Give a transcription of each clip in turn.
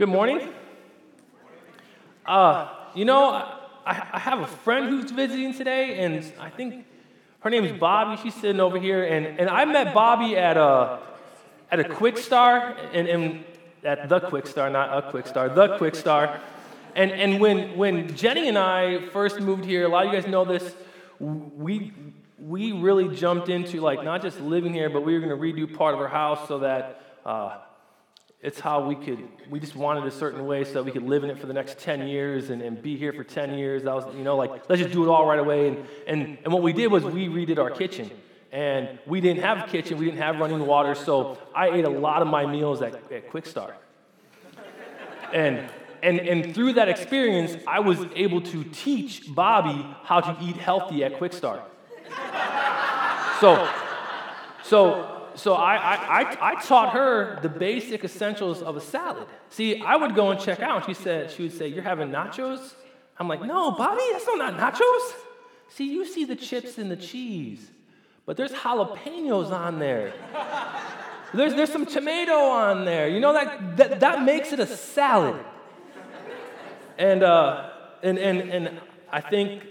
Good morning. Uh, you know, I, I have a friend who's visiting today, and I think her name is Bobby. She's sitting over here, and, and I met Bobby at a, at a Quick Star, and, and at the Quick Star, not a Quick Star, the Quick Star. And, and when, when Jenny and I first moved here, a lot of you guys know this, we, we really jumped into like not just living here, but we were going to redo part of our house so that uh, it's how we could we just wanted a certain way so that we could live in it for the next 10 years and, and be here for 10 years. That was you know like let's just do it all right away. And, and, and what we did was we redid our kitchen. And we didn't have a kitchen we didn't have running water so i ate a lot of my meals at, at quick start. And, and, and through that experience i was able to teach bobby how to eat healthy at quick start. So so so I, I, I, I, taught her the basic essentials of a salad. See, I would go and check out, and she said, she would say, You're having nachos? I'm like, No, Bobby, that's not nachos. See, you see the chips and the cheese, but there's jalapenos on there. There's, there's some tomato on there. You know, that, that, that makes it a salad. And, uh, and, and, and I think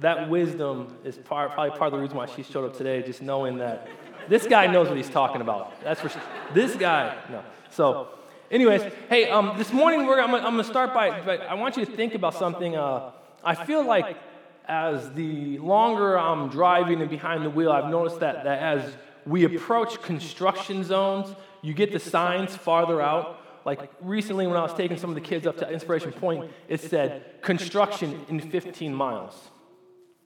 that wisdom is part, probably part of the reason why she showed up today, just knowing that this guy knows what he's talking about. That's for sure. This guy, no. So, anyways, hey, um, this morning we're, I'm, I'm going to start by, by, I want you to think about something. Uh, I feel like as the longer I'm driving and behind the wheel, I've noticed that, that as we approach construction zones, you get the signs farther out. Like recently, when I was taking some of the kids up to Inspiration Point, it said construction in 15 miles.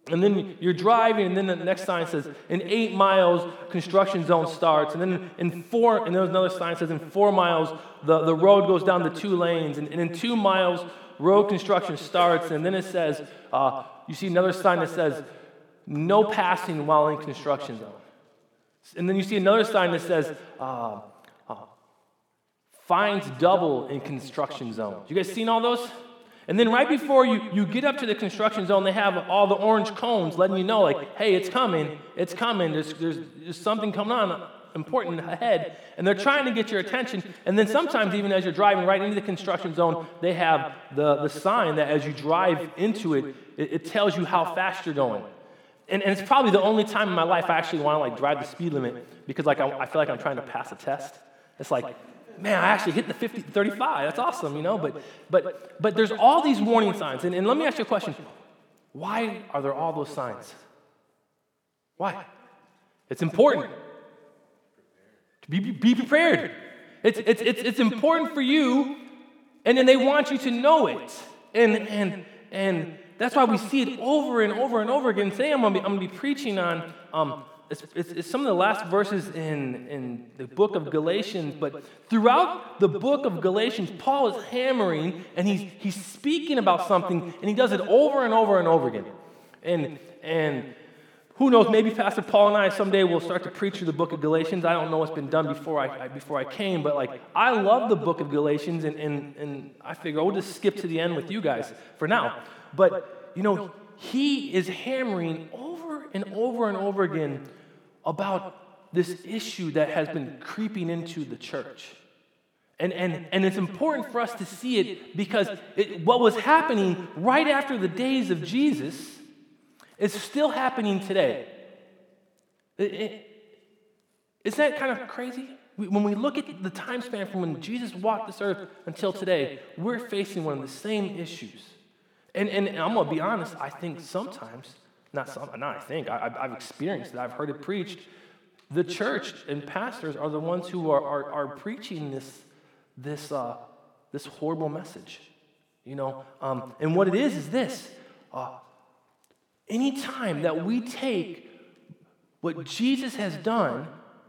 And then you're driving, and then the next sign says, in eight miles, construction zone starts. And then in four, and there's another sign says, in four miles, the, the road goes down to two lanes. And, and in two miles, road construction starts. And then it says, uh, you see another sign that says, no passing while in construction zone. And then you see another sign that says, uh, uh, fines double in construction zone. You guys seen all those? And then right before you, you get up to the construction zone, they have all the orange cones letting you know, like, hey, it's coming, it's coming, there's, there's, there's something coming on important ahead. And they're trying to get your attention. And then sometimes, even as you're driving right into the construction zone, they have the, the sign that as you drive into it, it, it tells you how fast you're going. And, and, it's probably the only time in my life I actually want to like drive the speed limit because like I, I feel like I'm trying to pass a test. It's like man, I actually hit the 50, 35. That's awesome, you know? But, but, but there's all these warning signs. And, and let me ask you a question. Why are there all those signs? Why? It's important to be, be prepared. It's, it's, it's, it's important for you, and then they want you to know it. And, and, and that's why we see it over and over and over again. Today I'm going to be, I'm to be preaching on um, it's, it's, it's, some of the last verses in, in the book of Galatians, but throughout the book of Galatians, Paul is hammering and he's, he's speaking about something, and he does it over and over and over again. And, and who knows, maybe Pastor Paul and I someday will start to preach through the book of Galatians. I don't know what's been done before I, before I came, but like, I love the book of Galatians, and, and, and I figure I'll just skip to the end with you guys for now. But, you know, he is hammering over and over and over again about this issue that has been creeping into the church. And, and, and it's important for us to see it because it, what was happening right after the days of Jesus is still happening today. It, it, isn't that kind of crazy? When we look at the time span from when Jesus walked this earth until today, we're facing one of the same issues. And, and, and I'm going to be honest, I think sometimes not some, not I think, I, have experienced it, I've heard it preached. The church and pastors are the ones who are, are, are preaching this, this, uh, this horrible message. You know, um, and what it is is this. uh, anytime that we take what Jesus has done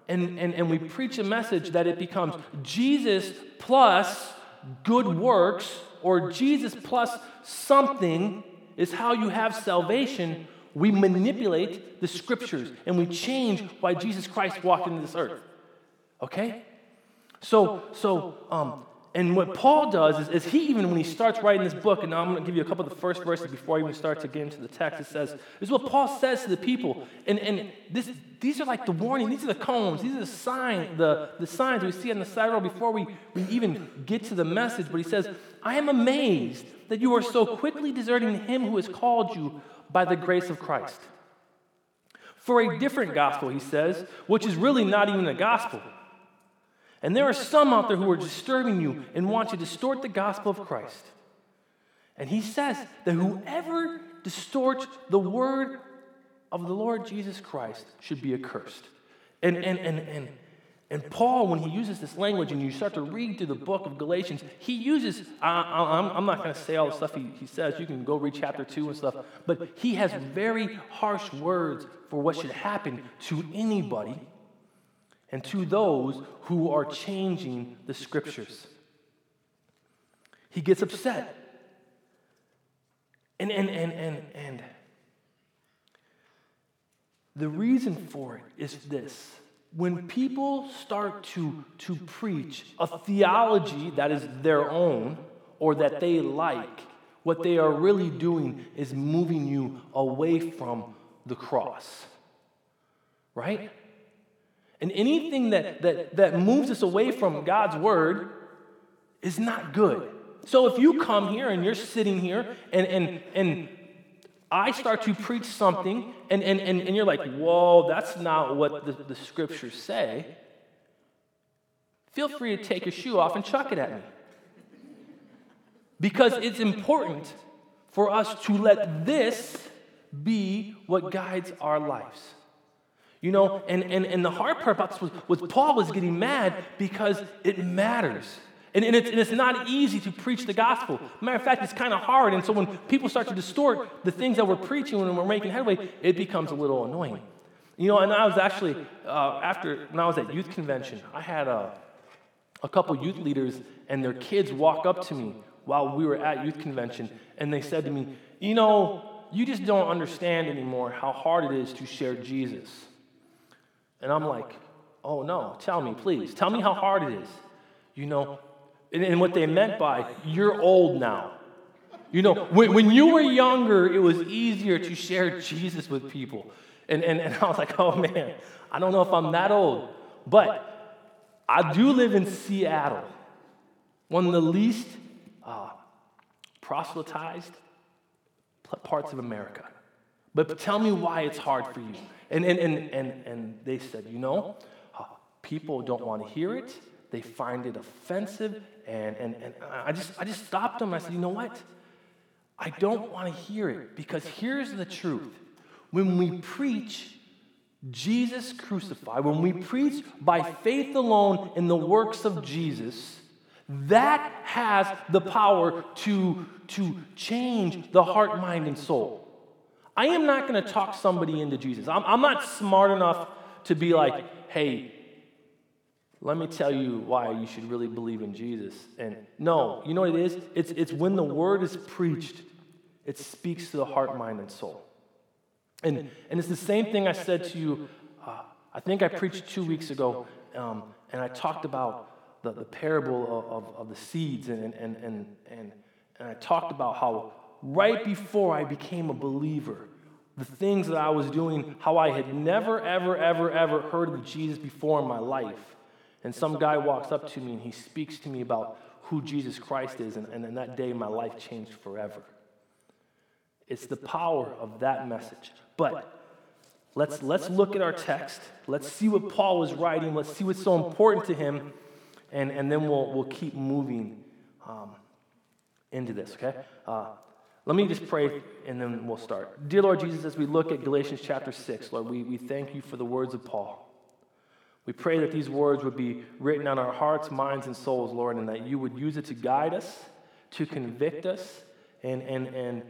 and, and, and we preach a message that it becomes Jesus plus good works or Jesus plus something is how you have salvation, we manipulate the scriptures and we change why Jesus Christ walked into this earth. Okay? So, so um, and what Paul does is, is, he, even when he starts writing this book, and I'm going to give you a couple of the first verses before I even start to get into the text, it says, this is what Paul says to the people. And, and this, these are like the warning, these are the cones, these are the sign, the, the signs we see on the side road before we, we even get to the message. But he says, I am amazed that you are so quickly deserting him who has called you by the grace of Christ. For a different gospel, he says, which is really not even a gospel and there are some out there who are disturbing you and want to distort the gospel of Christ. And he says that whoever distorts the word of the Lord Jesus Christ should be accursed. And, and, and, and, and Paul, when he uses this language and you start to read through the book of Galatians, he uses, I, am not going to say all the stuff he, he says, you can go read chapter 2 and stuff, but he has very harsh words for what should happen to anybody and to those who are changing the scriptures. He gets upset. And, and, and, and, and the reason for it is this when people start to, to preach a theology that is their own or that they like, what they are really doing is moving you away from the cross. Right? And anything that, that, that moves us away from God's word is not good. So if you come here and you're sitting here and, and, and I start to preach something and, and, and, and you're like, whoa, that's not what the, the scriptures say, feel free to take your shoe off and chuck it at me. Because it's important for us to let this be what guides our lives. You know, and, and, and the hard part about this was, was Paul was getting mad because it matters. And, and, it's, and it's not easy to preach the gospel. Matter of fact, it's kind of hard. And so when people start to distort the things that we're preaching when we're making headway, it becomes a little annoying. You know, and I was actually, uh, after, when I was at youth convention, I had a, a couple youth leaders and their kids walk up to me while we were at youth convention, and they said to me, You know, you just don't understand anymore how hard it is to share Jesus. And I'm like, oh no, tell me, please. Tell me how hard it is. You know, and, and what they meant by, you're old now. You know, when, when you were younger, it was easier to share Jesus with people. And, and, and I was like, oh man, I don't know if I'm that old. But I do live in Seattle, one of the least uh, proselytized parts of America. But tell me why it's hard for you. And, and, and, and, and they said, you know, uh, people don't want to hear it. They find it offensive. And, and, and I, just, I just stopped them. I said, you know what? I don't want to hear it because here's the truth. When we preach Jesus crucified, when we preach by faith alone in the works of Jesus, that has the power to, to change the heart, mind, and soul. I am not going to talk somebody into Jesus. I'm, I'm not smart enough to be like, hey, let me tell you why you should really believe in Jesus. And no, you know what it is? It's, it's when the word is preached, it speaks to the heart, mind, and soul. And, and it's the same thing I said to you, uh, I think I preached two weeks ago, um, and I talked about the, the parable of, of, of the seeds, and, and, and, and, and I talked about how right before I became a believer, the things that I was doing, how I had never, ever, ever, ever heard of Jesus before in my life. And some guy walks up to me and he speaks to me about who Jesus Christ is, and, and in that day, my life changed forever. It's the power of that message. But let's, let's look at our text. Let's see what Paul was writing. Let's see what's so important to him. And, and then we'll, we'll keep moving um, into this, okay? Uh, let me just pray and then we'll start. Dear Lord Jesus, as we look at Galatians chapter 6, Lord, we, we thank you for the words of Paul. We pray that these words would be written on our hearts, minds, and souls, Lord, and that you would use it to guide us, to convict us, and, and, and,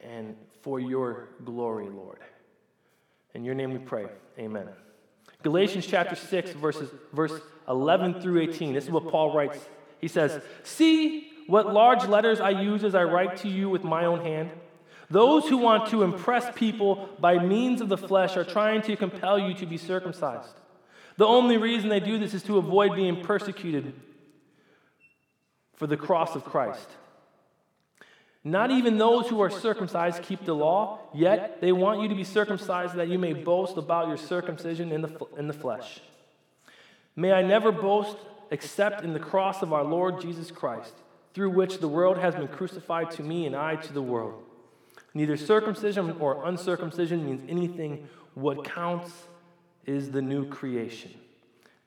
and for your glory, Lord. In your name we pray. Amen. Galatians chapter 6, verses, verse 11 through 18. This is what Paul writes. He says, See, what large letters I use as I write to you with my own hand? Those who want to impress people by means of the flesh are trying to compel you to be circumcised. The only reason they do this is to avoid being persecuted for the cross of Christ. Not even those who are circumcised keep the law, yet they want you to be circumcised that you may boast about your circumcision in the, in the flesh. May I never boast except in the cross of our Lord Jesus Christ, through which the world has been crucified to me and I to the world. Neither circumcision or uncircumcision means anything. What counts is the new creation.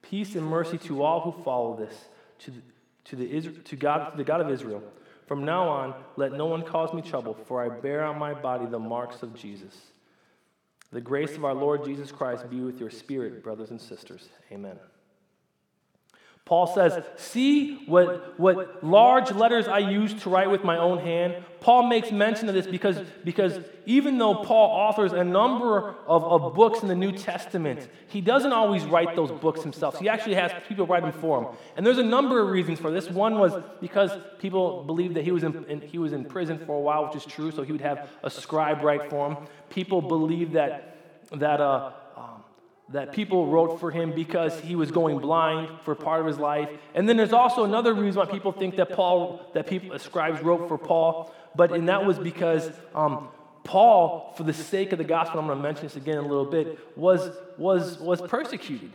Peace and mercy to all who follow this, to, the, to, the, to, God, to the God of Israel. From now on, let no one cause me trouble, for I bear on my body the marks of Jesus. The grace of our Lord Jesus Christ be with your spirit, brothers and sisters. Amen. Paul says, See what, what large letters I used to write with my own hand. Paul makes mention of this because, because even though Paul authors a number of, of books in the New Testament, he doesn't always write those books himself. He actually has people write them for him. And there's a number of reasons for this. One was because people believed that he was in, in, he was in prison for a while, which is true, so he would have a scribe write for him. People believed that, that uh, that people wrote for him because he was going blind for part of his life. And then there's also another reason why people think that Paul, that people, scribes wrote for Paul, but and that was because um, Paul, for the sake of the gospel, I'm going to mention this again in a little bit, was was was persecuted.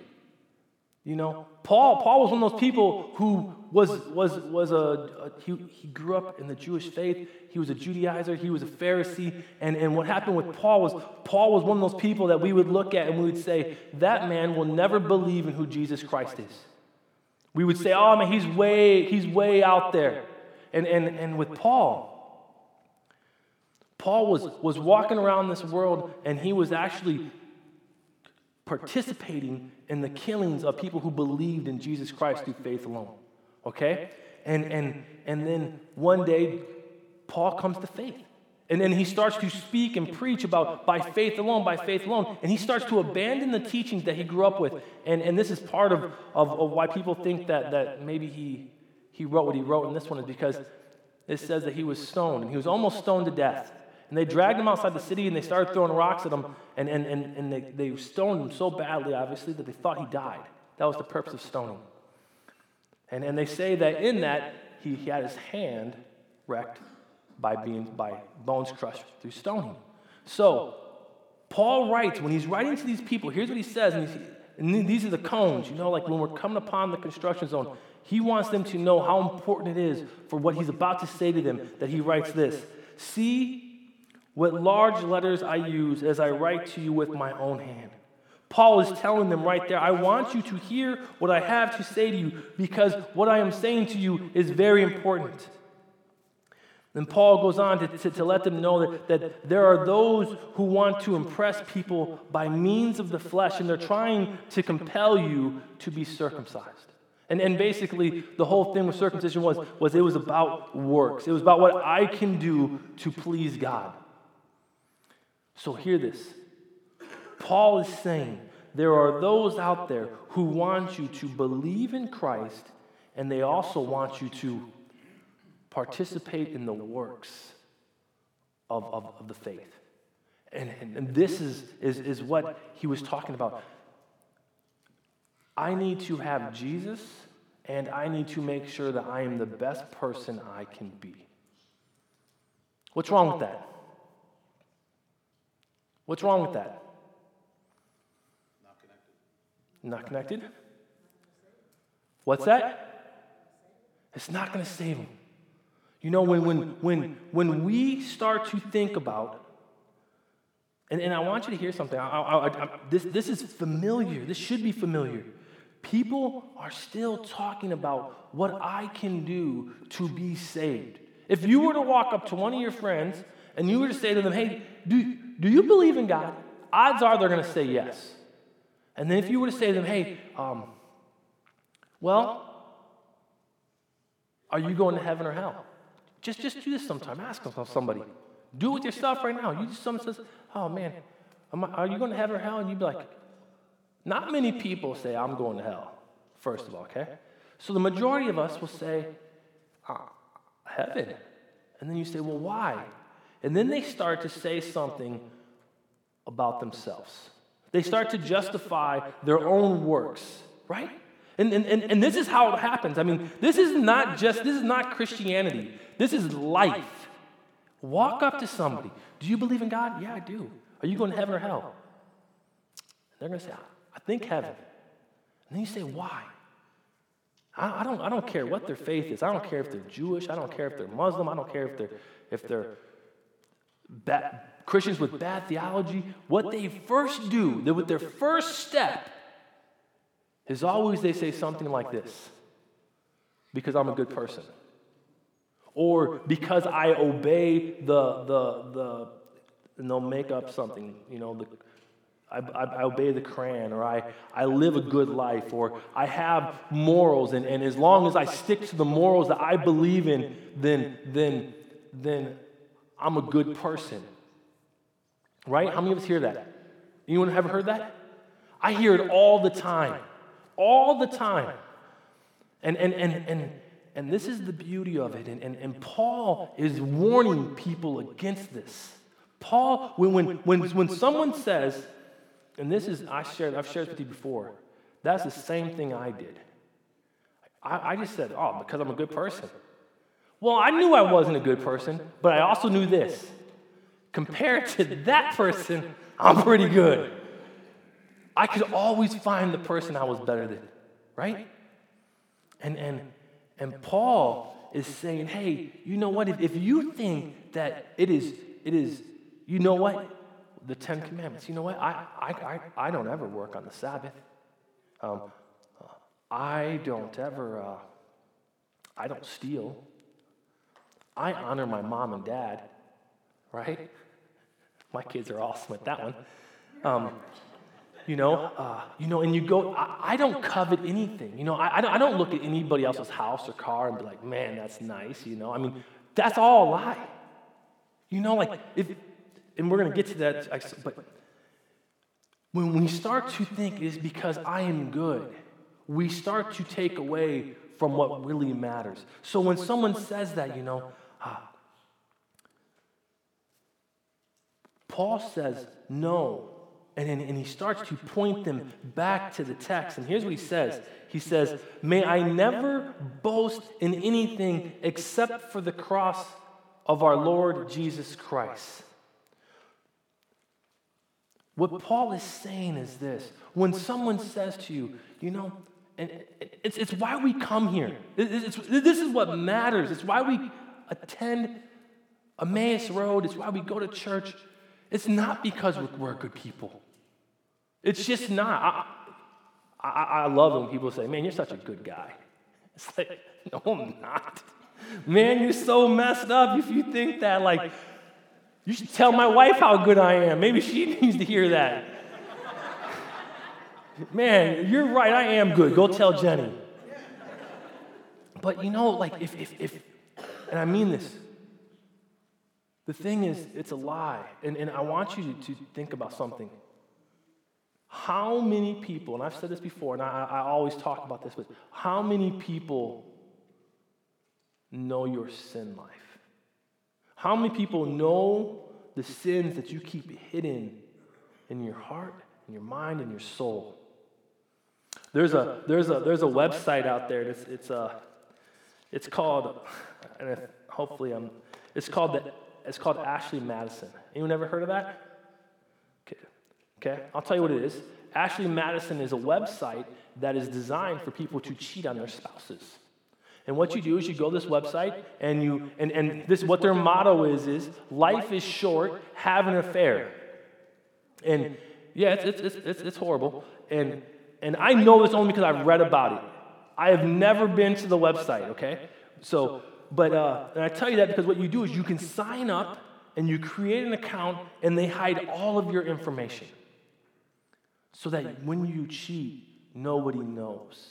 You know, Paul, Paul was one of those people who was, was, was a, a, he, he grew up in the Jewish faith. He was a Judaizer. He was a Pharisee. And, and what happened with Paul was Paul was one of those people that we would look at and we would say, that man will never believe in who Jesus Christ is. We would say, oh man, he's way, he's way out there. And, and, and with Paul, Paul was, was walking around this world and he was actually participating in the killings of people who believed in Jesus Christ through faith alone. Okay? And, and, and then one day, Paul comes to faith. And then he starts to speak and preach about by faith alone, by faith alone. And he starts to abandon the teachings that he grew up with. And, and this is part of, of, of why people think that, that maybe he, he wrote what he wrote in this one, is because it says that he was stoned. And he was almost stoned to death. And they dragged him outside the city and they started throwing rocks at him. And, and, and, and they, they stoned him so badly, obviously, that they thought he died. That was the purpose of stoning. And, and they say that in that, he, he had his hand wrecked by, being, by bones crushed through stoning. So, Paul writes, when he's writing to these people, here's what he says, and, and these are the cones, you know, like when we're coming upon the construction zone. He wants them to know how important it is for what he's about to say to them that he writes this See what large letters I use as I write to you with my own hand. Paul is telling them right there, I want you to hear what I have to say to you because what I am saying to you is very important. Then Paul goes on to, to, to, let them know that, that there are those who want to impress people by means of the flesh, and they're trying to compel you to be circumcised. And, and basically, the whole thing with circumcision was, was it was about works. It was about what I can do to please God. So hear this. Paul is saying there are those out there who want you to believe in Christ, and they also want you to participate in the works of, of, of the faith. And, and, and this is, is, is what he was talking about. I need to have Jesus, and I need to make sure that I am the best person I can be. What's wrong with that? What's wrong with that? Not connected. Not connected? What's that? It's not going to save them. You know, when, when, when, when we start to think about, and, and I want you to hear something. I, I, I, this, this is familiar. This should be familiar. People are still talking about what I can do to be saved. If you were to walk up to one of your friends and you were to say to them, hey, do, do you believe in God? Odds are they're going to say yes. And then if you were to say to them, hey, um, well, are you going to heaven or hell? Just, just do this sometime. Ask somebody. Do it with yourself right now. You just someone says, oh man, I, are you going to heaven or hell? And you'd be like, not many people say I'm going to hell, first of all, okay? So the majority of us will say, uh, heaven. And then you say, well, why? And then they start to say something about themselves. They start to justify their own works, right? And, and, and, and this is how it happens. I mean, this is not just, this is not Christianity. This is life. Walk up to somebody. Do you believe in God? Yeah, I do. Are you going to heaven or hell? They're going to say, I think heaven. And then you say, why? I, I, don't, I don't care what their faith is. I don't care if they're Jewish. I don't care if they're Muslim. I don't care if they're, if they're bad, Christians with bad theology. What they first do, with their first step, is always they say something like this because I'm a good person. Or because I obey the, the, the, and they'll make up something, you know, the, I, I, I, obey the Quran, or I, I live a good life, or I have morals, and, and as long as I stick to the morals that I believe in, then, then, then I'm a good person. Right? How many of us hear that? Anyone ever heard that? I hear it all the time. All the time. And, and, and, and, and this is the beauty of it. And, and, and Paul is warning people against this. Paul, when, when, when, when someone says, and this is, I shared, I've shared this with you before, that's the same thing I did. I, I just said, oh, because I'm a good person. Well, I knew I wasn't a good person, but I also knew this. Compared to that person, I'm pretty good. I could always find the person I was better than, right? And, and, and Paul is saying, hey, you know what? If, if you think that it is, it is, you know what? The Ten Commandments, you know what? I, I, I, I don't ever work on the Sabbath. Um, I don't ever, uh, I don't steal. I honor my mom and dad, right? My kids are awesome at that one. Um, you know, uh, you know, and you go, I, I don't covet anything. You know, I, I don't look at anybody else's house or car and be like, man, that's nice. You know, I mean, that's all a lie. You know, like, if, and we're going to get to that, but when we start to think it is because I am good, we start to take away from what really matters. So when someone says that, you know, Ah. Paul says, no. And, and, and he starts to point them back to the text. And here's what he says He says, May I never boast in anything except for the cross of our Lord Jesus Christ. What Paul is saying is this when someone says to you, you know, and it's, it's why we come here. It's, it's, this is what matters. It's why we attend Emmaus Road. It's why we go to church. It's not because we're good people. It's just not. I, I, I love when people say, man, you're such a good guy. It's like, no, I'm not. Man, you're so messed up if you think that. Like, you should tell my wife how good I am. Maybe she needs to hear that. Man, you're right, I am good. Go tell Jenny. But you know, like, if, if, if and I mean this, the thing is, it's a lie. And, and I want you to, to think about something. How many people, and I've said this before, and I, I always talk about this, but how many people know your sin life? How many people know the sins that you keep hidden in your heart, in your mind, in your soul? There's a, there's a, there's a website out there. It's, it's, a, uh, it's called, and hopefully I'm, it's called the it's called Ashley Madison. Anyone ever heard of that? Okay. Okay. I'll tell you what it is. Ashley Madison is a website that is designed for people to cheat on their spouses. And what you do is you go to this website and you and, and this what their motto is is life is short, have an affair. And yeah, it's it's it's, it's horrible. And and I know this only because I've read about it. I have never been to the website, okay? So but uh, and I tell you that because what you do is you can sign up and you create an account and they hide all of your information so that when you cheat, nobody knows.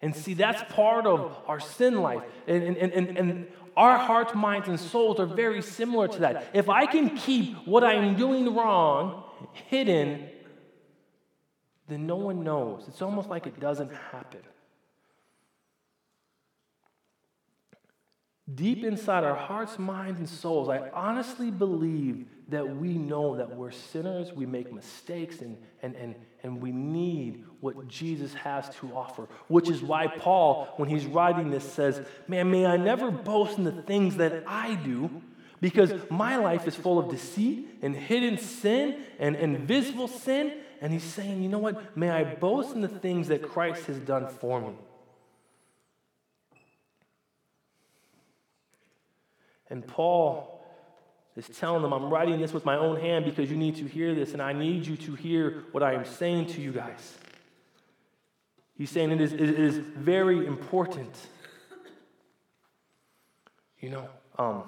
And see, that's part of our sin life. And, and, and, and our hearts, minds, and souls are very similar to that. If I can keep what I'm doing wrong hidden, then no one knows. It's almost like it doesn't happen. Deep inside our hearts, minds, and souls, I honestly believe that we know that we're sinners, we make mistakes, and, and, and, and we need what Jesus has to offer. Which is why Paul, when he's writing this, says, Man, may I never boast in the things that I do, because my life is full of deceit and hidden sin and invisible sin. And he's saying, You know what? May I boast in the things that Christ has done for me. And Paul is telling them, I'm writing this with my own hand because you need to hear this, and I need you to hear what I am saying to you guys. He's saying it is, it is very important. You know, um,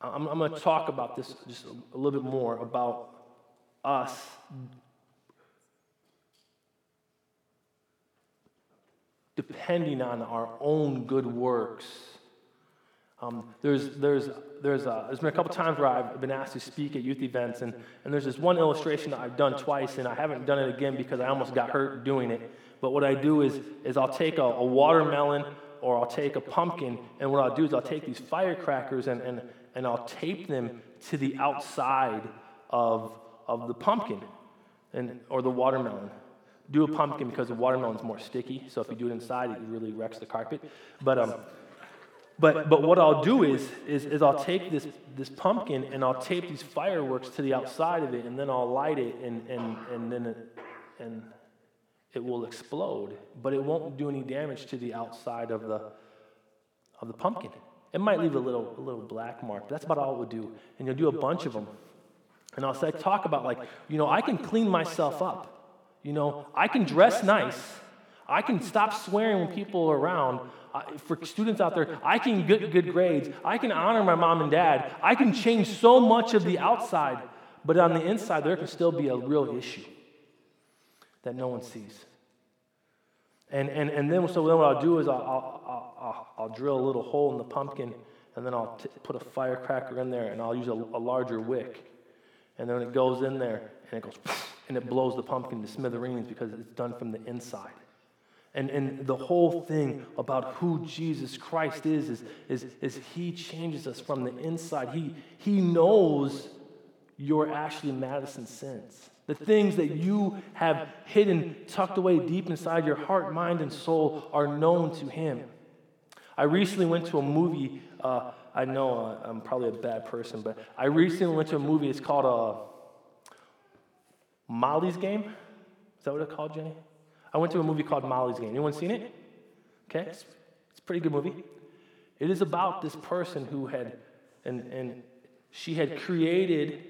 I'm, I'm going to talk about this just a, a little bit more about us depending on our own good works. Um, there's, there's, there's, uh, there's been a couple times where I've been asked to speak at youth events, and, and there's this one illustration that I've done twice, and I haven't done it again because I almost got hurt doing it. But what I do is, is I'll take a, a watermelon or I'll take a pumpkin, and what I'll do is I'll take these firecrackers and, and, and I'll tape them to the outside of, of the pumpkin and, or the watermelon do a pumpkin because the watermelon's more sticky. So if you do it inside, it really wrecks the carpet. But um, but but what I'll do is is, is I'll take this this pumpkin and I'll tape these fireworks to the outside of it, and then I'll light it, and and and then it, and it will explode, but it won't do any damage to the outside of the of the pumpkin. It might leave a little a little black mark, but that's about all it would do. And you'll do a bunch of them. And I'll say, talk about like, you know, I can clean myself up. You know, I can dress nice. I can stop swearing when people are around. Uh, for students out there, I can get good grades. I can honor my mom and dad. I can change so much of the outside, but on the inside, there can still be a real issue that no one sees. And, and, and then, so then what I'll do is I'll, I'll, I'll, I'll drill a little hole in the pumpkin, and then I'll t- put a firecracker in there, and I'll use a, a larger wick. And then it goes in there, and it goes and it blows the pumpkin to smithereens because it's done from the inside. And, and the whole thing about who Jesus Christ is, is, is, is he changes us from the inside. He, he knows your Ashley Madison sins. The things that you have hidden, tucked away deep inside your heart, mind, and soul are known to him. I recently went to a movie. Uh, I know uh, I'm probably a bad person, but I recently went to a movie. It's called uh, Molly's Game. Is that what it's called, Jenny? I went to a movie called Molly's Game. Anyone seen it? Okay, it's, it's a pretty good movie. It is about this person who had, and, and she had created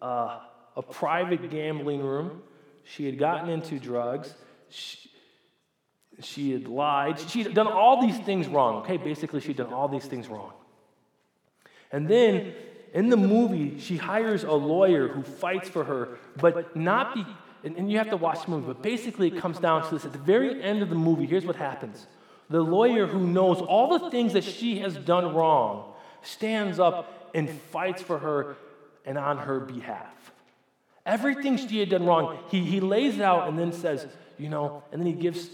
uh, a private gambling room. She had gotten into drugs. She, she had lied. She had done all these things wrong. Okay, basically, she'd done all these things wrong. And then in the movie, she hires a lawyer who fights for her, but not be, and, and you have to watch the movie, but basically it comes down to this. At the very end of the movie, here's what happens the lawyer who knows all the things that she has done wrong stands up and fights for her and on her behalf. Everything she had done wrong, he, he lays it out and then says, you know, and then he gives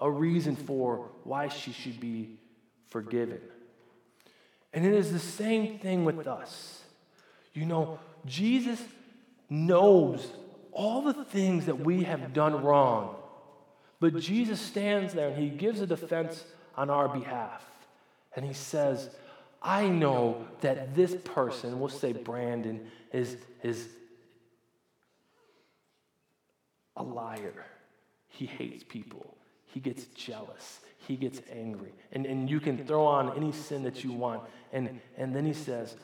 a reason for why she should be forgiven. And it is the same thing with us. You know, Jesus knows all the things that we have done wrong, but Jesus stands there and he gives a defense on our behalf. And he says, I know that this person, we'll say Brandon, is, is a liar. He hates people, he gets jealous, he gets angry. And, and you can throw on any sin that you want. And, and then he says,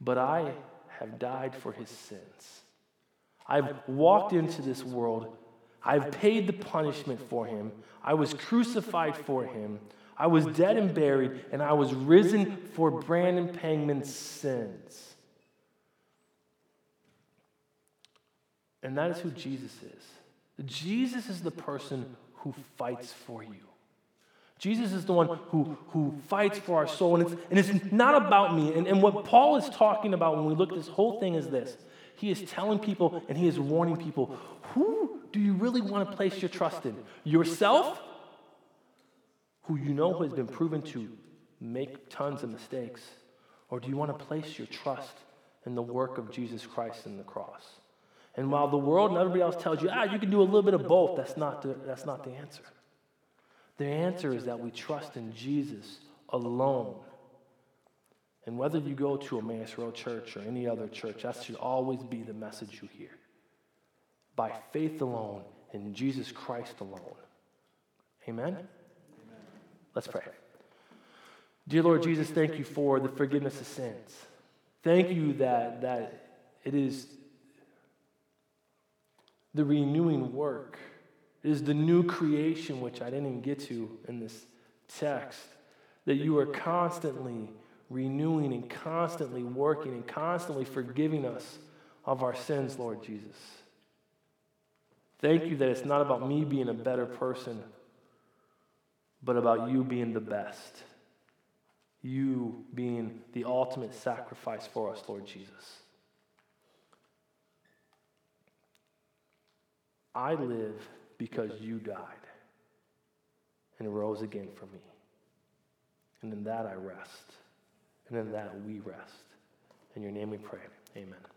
But I have died for his sins. I've walked into this world. I've paid the punishment for him. I was crucified for him. I was dead and buried, and I was risen for Brandon Pangman's sins. And that is who Jesus is. Jesus is the person who fights for you. Jesus is the one who, who fights for our soul. And it's, and it's not about me. And, and what Paul is talking about when we look at this whole thing is this He is telling people and he is warning people who do you really want to place your trust in? Yourself, who you know has been proven to make tons of mistakes? Or do you want to place your trust in the work of Jesus Christ in the cross? And while the world and everybody else tells you, ah, you can do a little bit of both, that's not the, that's not the answer. The answer is that we trust in Jesus alone. And whether you go to Emmaus Road Church or any other church, that should always be the message you hear. By faith alone, in Jesus Christ alone. Amen? Amen? Let's pray. Dear Lord Jesus, thank you for the forgiveness of sins. Thank you that, that it is the renewing work. It is the new creation, which I didn't even get to in this text, that you are constantly renewing and constantly working and constantly forgiving us of our sins, Lord Jesus. Thank you that it's not about me being a better person, but about you being the best. You being the ultimate sacrifice for us, Lord Jesus. I live because you died and rose again for me. And in that I rest. And in that we rest. In your name we pray. Amen.